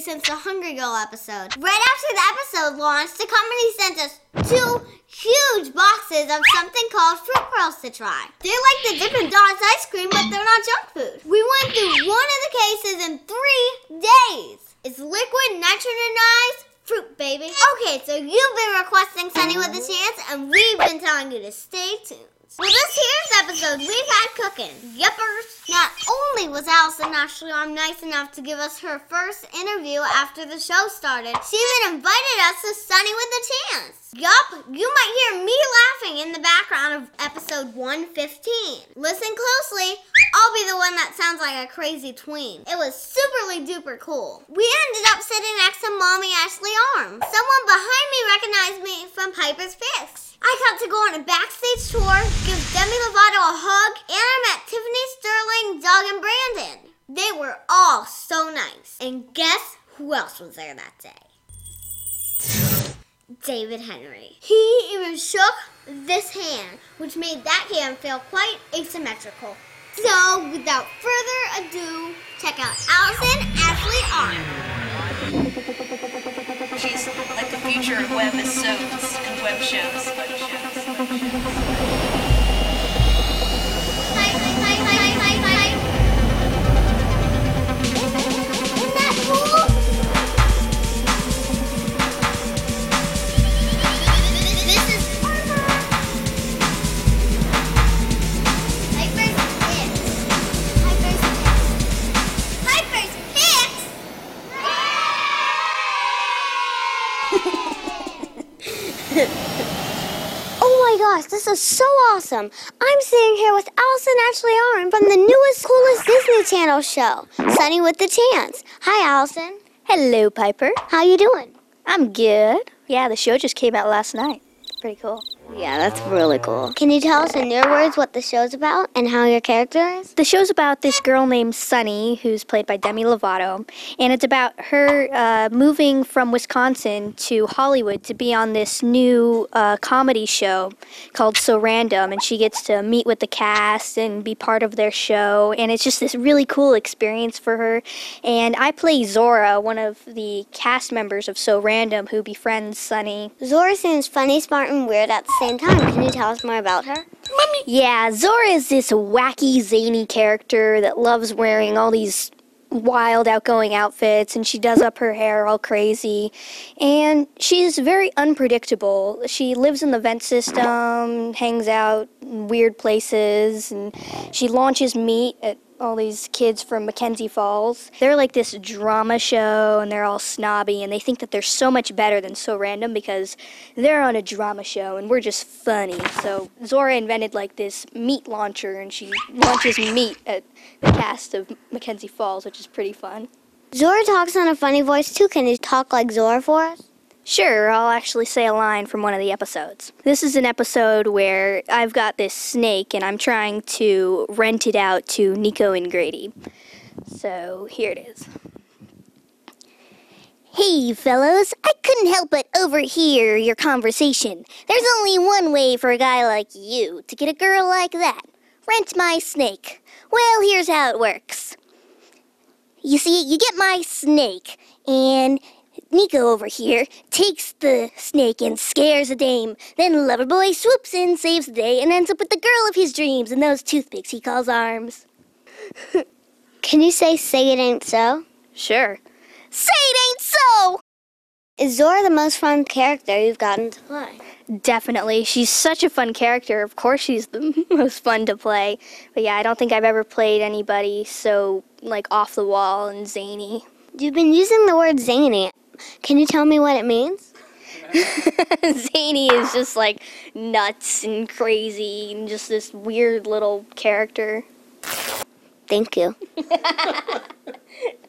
since the Hungry Girl episode. Right after the episode launched, the company sent us two huge boxes of something called fruit pearls to try. They're like the Dippin' Dots ice cream, but they're not junk food. We went through one of the cases in three days. It's liquid nitrogenized fruit, baby. Okay, so you've been requesting Sonny with a Chance, and we've been telling you to stay tuned. For this here's episode, we've had cooking. Yuppers. Not only was Allisyn Ashley Arm nice enough to give us her first interview after the show started, she even invited us to Sonny with a Chance. Yup, you might hear me laughing in the background of episode 115. Listen closely, I'll be the one that sounds like a crazy tween. It was superly duper cool. We ended up sitting next to Mommy Ashley Arm. Someone behind me recognized me from Piper's Picks. I got to go on a backstage tour, give Demi Lovato a hug, and I met Tiffany Sterling, Doug, and Brandon. They were all so nice. And guess who else was there that day? David Henrie. He even shook this hand, which made that hand feel quite asymmetrical. So, without further ado, check out Allisyn Ashley Arm. She's like the future of webisodes and web shows. Web shows. Web shows. Is so awesome. I'm sitting here with Allisyn Ashley Arm from the newest, coolest Disney Channel show, Sonny with the Chance. Hi, Allison. Hello, Piper. How you doing? I'm good. Yeah, the show just came out last night. Pretty cool. Yeah, that's really cool. Can you tell us in your words what the show's about and how your character is? The show's about this girl named Sonny, who's played by Demi Lovato, and it's about her uh, moving from Wisconsin to Hollywood to be on this new uh, comedy show called So Random, and she gets to meet with the cast and be part of their show, and it's just this really cool experience for her. And I play Zora, one of the cast members of So Random, who befriends Sonny. Zora seems funny, smart, and weird at the same time. Can you tell us more about her? Yeah, Zora is this wacky, zany character that loves wearing all these wild, outgoing outfits, and she does up her hair all crazy. And she's very unpredictable. She lives in the vent system, hangs out in weird places, and she launches meat at all these kids from Mackenzie Falls. They're like this drama show and they're all snobby and they think that they're so much better than So Random because they're on a drama show and we're just funny. So Zora invented like this meat launcher and she launches meat at the cast of Mackenzie Falls, which is pretty fun. Zora talks in a funny voice too. Can you talk like Zora for us? Sure, I'll actually say a line from one of the episodes. This is an episode where I've got this snake and I'm trying to rent it out to Nico and Grady. So here it is. Hey, fellows, I couldn't help but overhear your conversation. There's only one way for a guy like you to get a girl like that rent my snake. Well, here's how it works. You see, you get my snake, and Nico over here takes the snake and scares a dame. Then Loverboy swoops in, saves the day, and ends up with the girl of his dreams and those toothpicks he calls arms. Can you say "Say it ain't so"? Sure. Say it ain't so! Is Zora the most fun character you've gotten to play? Definitely. She's such a fun character. Of course, she's the most fun to play. But yeah, I don't think I've ever played anybody so, like, off the wall and zany. You've been using the word zany. Can you tell me what it means? zany is just like nuts and crazy and just this weird little character. Thank you.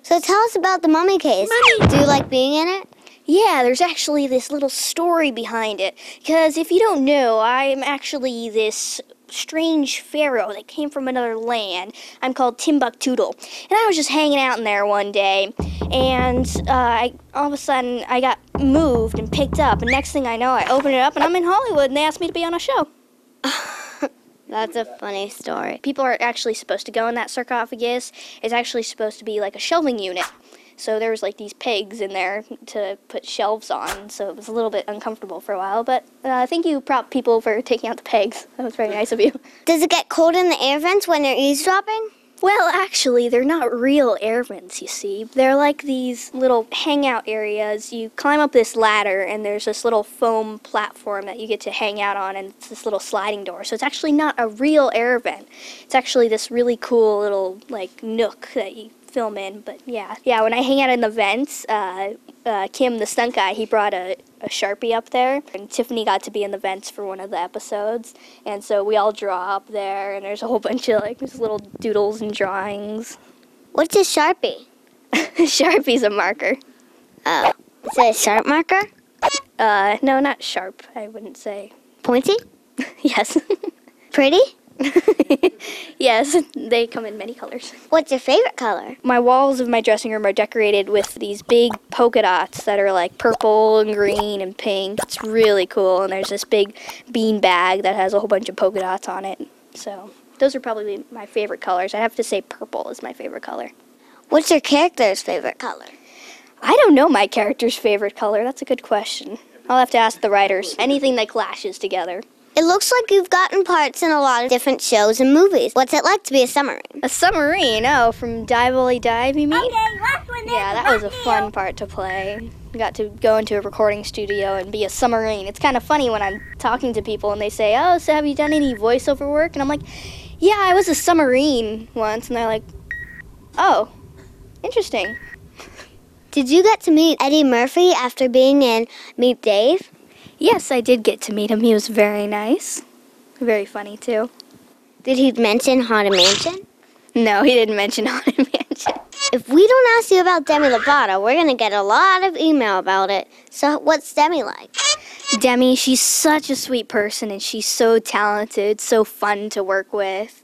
so tell us about the mummy case. Do you like being in it? Yeah, there's actually this little story behind it. Because if you don't know, I'm actually this strange pharaoh that came from another land. I'm called Timbuktoodle. And I was just hanging out in there one day, and uh, I, all of a sudden I got moved and picked up. And next thing I know, I open it up and I'm in Hollywood, and they asked me to be on a show. That's a funny story. People are actually supposed to go in that sarcophagus. It's actually supposed to be like a shelving unit. So there was like these pegs in there to put shelves on. So it was a little bit uncomfortable for a while. But uh, thank you, prop people, for taking out the pegs. That was very nice of you. Does it get cold in the air vents when you're eavesdropping? Well, actually, they're not real air vents, you see. They're like these little hangout areas. You climb up this ladder, and there's this little foam platform that you get to hang out on, and it's this little sliding door. So it's actually not a real air vent. It's actually this really cool little, like, nook that you film in. But yeah, yeah, when I hang out in the vents, uh, uh, Kim, the stunt guy, he brought a, a Sharpie up there, and Tiffany got to be in the vents for one of the episodes. And so we all draw up there, and there's a whole bunch of like these little doodles and drawings. What's a Sharpie? Sharpie's a marker. Oh. Is it a sharp marker? Uh, no, not sharp. I wouldn't say. Pointy? yes, Pretty? yes, they come in many colors. What's your favorite color? My walls of my dressing room are decorated with these big polka dots that are like purple and green and pink. It's really cool, and there's this big bean bag that has a whole bunch of polka dots on it. So those are probably my favorite colors. I have to say purple is my favorite color. What's your character's favorite color? I don't know my character's favorite color. That's a good question. I'll have to ask the writers. Anything that clashes together. It looks like you've gotten parts in a lot of different shows and movies. What's it like to be a submarine? A submarine? Oh, from Dive Olly Dive, you mean? Yeah, that was a fun part to play. I got to go into a recording studio and be a submarine. It's kind of funny when I'm talking to people and they say, "Oh, so have you done any voiceover work?" And I'm like, "Yeah, I was a submarine once." And they're like, "Oh, interesting." Did you get to meet Eddie Murphy after being in Meet Dave? Yes, I did get to meet him. He was very nice. Very funny too. Did he mention Haunted Mansion? No, he didn't mention Haunted Mansion. If we don't ask you about Demi Lovato, we're gonna get a lot of email about it. So, what's Demi like? Demi, she's such a sweet person and she's so talented, so fun to work with.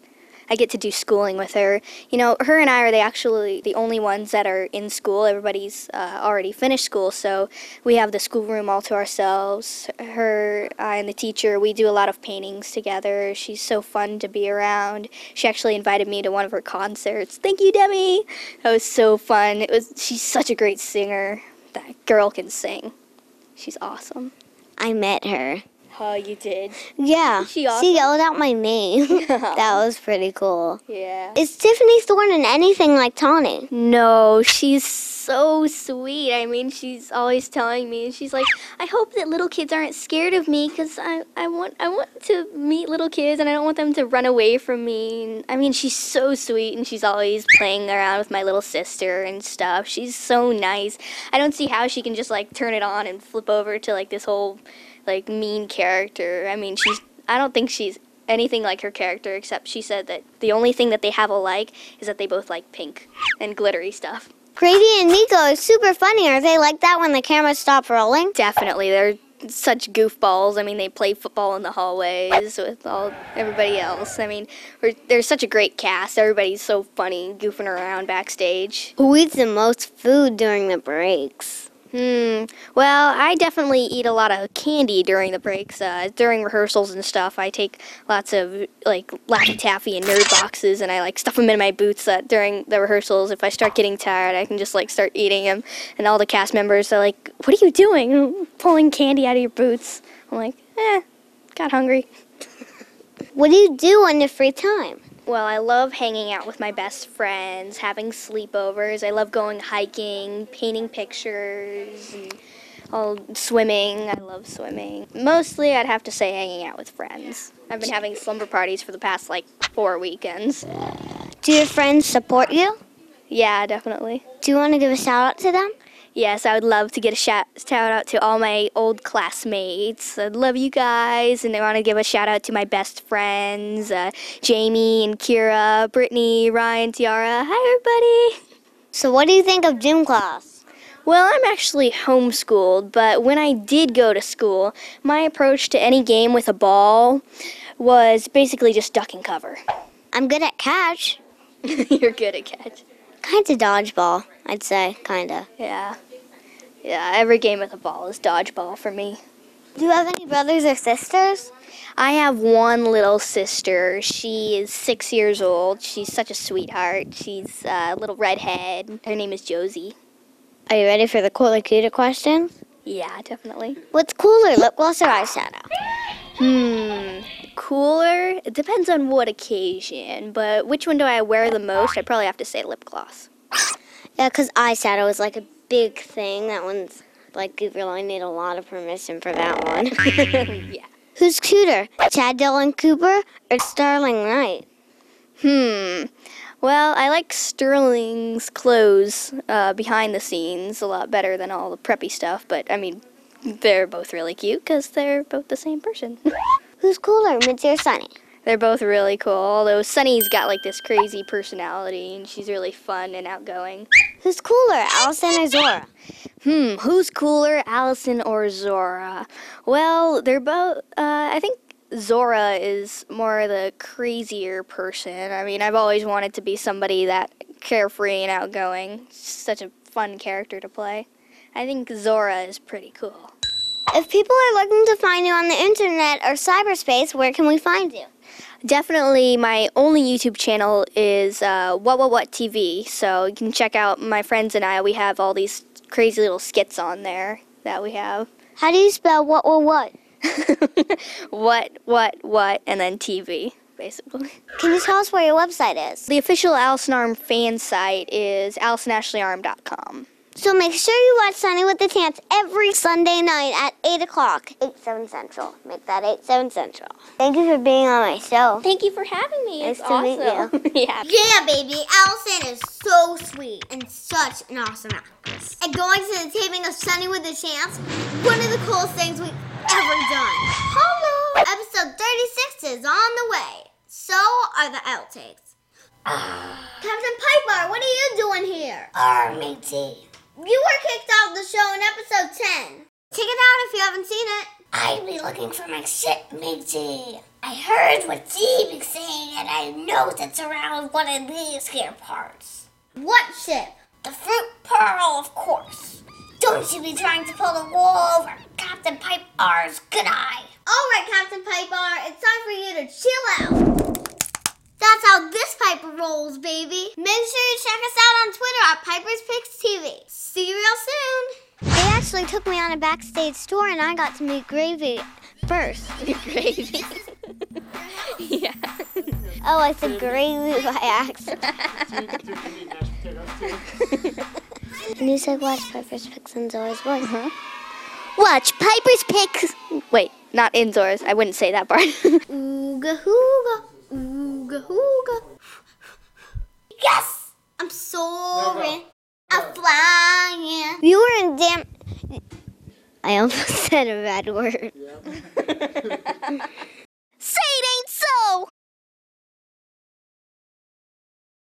I get to do schooling with her. You know, her and I are the actually the only ones that are in school. Everybody's uh, already finished school, so we have the schoolroom all to ourselves. Her, I, and the teacher, we do a lot of paintings together. She's so fun to be around. She actually invited me to one of her concerts. Thank you, Demi. That was so fun. It was. She's such a great singer. That girl can sing. She's awesome. I met her. Oh, you did. Yeah. She awesome? yelled out my name. that was pretty cool. Yeah. Is Tiffany Thornton anything like Tawni? No, she's so sweet. I mean, she's always telling me, she's like, I hope that little kids aren't scared of me because I, I want I want to meet little kids and I don't want them to run away from me. And, I mean, she's so sweet and she's always playing around with my little sister and stuff. She's so nice. I don't see how she can just like turn it on and flip over to like this whole like mean character. I mean, she's I don't think she's anything like her character except she said that the only thing that they have alike is that they both like pink and glittery stuff. Grady and Nico are super funny. Are they like that when the cameras stop rolling? Definitely, they're such goofballs. I mean, they play football in the hallways with all everybody else. I mean, we're, they're such a great cast. Everybody's so funny, goofing around backstage. Who eats the most food during the breaks? Hmm. Well, I definitely eat a lot of candy during the breaks. Uh, during rehearsals and stuff, I take lots of like Laffy Taffy and Nerd boxes, and I like stuff them in my boots. That during the rehearsals, if I start getting tired, I can just like start eating them. And all the cast members are like, "What are you doing? Pulling candy out of your boots?" I'm like, "Eh, got hungry." What do you do on your free time? Well, I love hanging out with my best friends, having sleepovers. I love going hiking, painting pictures, and all swimming. I love swimming. Mostly, I'd have to say hanging out with friends. I've been having slumber parties for the past like four weekends. Do your friends support you? Yeah, definitely. Do you want to give a shout out to them? Yes, I would love to get a shout, shout out to all my old classmates. I love you guys, and I want to give a shout out to my best friends, uh, Jamie and Kira, Brittany, Ryan, Tiara. Hi, everybody. So, what do you think of gym class? Well, I'm actually homeschooled, but when I did go to school, my approach to any game with a ball was basically just duck and cover. I'm good at catch. You're good at catch. Kinda dodgeball, I'd say. Kinda. Yeah. Yeah, every game with a ball is dodgeball for me. Do you have any brothers or sisters? I have one little sister. She is six years old. She's such a sweetheart. She's a little redhead. Her name is Josie. Are you ready for the cooler cuter question? Yeah, definitely. What's cooler, lip gloss or eyeshadow? Hmm, cooler? It depends on what occasion, but which one do I wear the most? I probably have to say lip gloss. Yeah, because eyeshadow is like a big thing. That one's like you really need a lot of permission for that one. yeah. Who's cuter, Chad Dylan Cooper or Sterling Knight? Hmm. Well, I like Sterling's clothes uh, behind the scenes a lot better than all the preppy stuff, but I mean, they're both really cute because they're both the same person. Who's cooler, Mitchie or Sonny? They're both really cool, although Sonny's got like this crazy personality and she's really fun and outgoing. Who's cooler, Allisyn or Zora? Hmm, who's cooler, Allisyn or Zora? Well, they're both, uh, I think Zora is more the crazier person. I mean, I've always wanted to be somebody that carefree and outgoing. Such a fun character to play. I think Zora is pretty cool. If people are looking to find you on the internet or cyberspace, where can we find you? Definitely, my only YouTube channel is uh, What What What TV. So you can check out my friends and I. We have all these crazy little skits on there that we have. How do you spell what or what? what, what, what, and then TV, basically. Can you tell us where your website is? The official Allisyn Arm fan site is AllisynAshleyArm.com. So make sure you watch Sonny with the Chance every Sunday night at 8 o'clock. 8, 7 Central. Make that 8, 7 Central. Thank you for being on my show. Thank you for having me. Nice It's to meet awesome. yeah. Yeah, baby. Allisyn is so sweet and such an awesome actress. And going to the taping of Sonny with the Chance, one of the coolest things we've ever done. Hello! Episode 36 is on the way. So are the outtakes. Captain Piper, what are you doing here? Arr, matey. You were kicked off the show in episode 10. Check it out if you haven't seen it. I'd be looking for my ship, matey. I heard what Dee was saying, and I know that's around one of these here parts. What ship? The fruit pearl, of course. Don't you be trying to pull the wool over Captain Piper's good eye. All right, Captain Piper, it's time for you to chill out. That's how this Piper rolls, baby. Make sure you check us out on Twitter at Piper's Picks TV. See you real soon. They actually took me on a backstage tour, and I got to meet Gravy first. Gravy. yeah. Oh, I said Gravy by accident. and you said watch Piper's Picks and Zora's voice. huh? Watch Piper's Picks. Wait, not in Zora's. I wouldn't say that part. Ooga hooga, Ooga ooga. Yes! I'm soaring. I'm flying. You were in damn. I almost said a bad word. Yeah. Say it ain't so!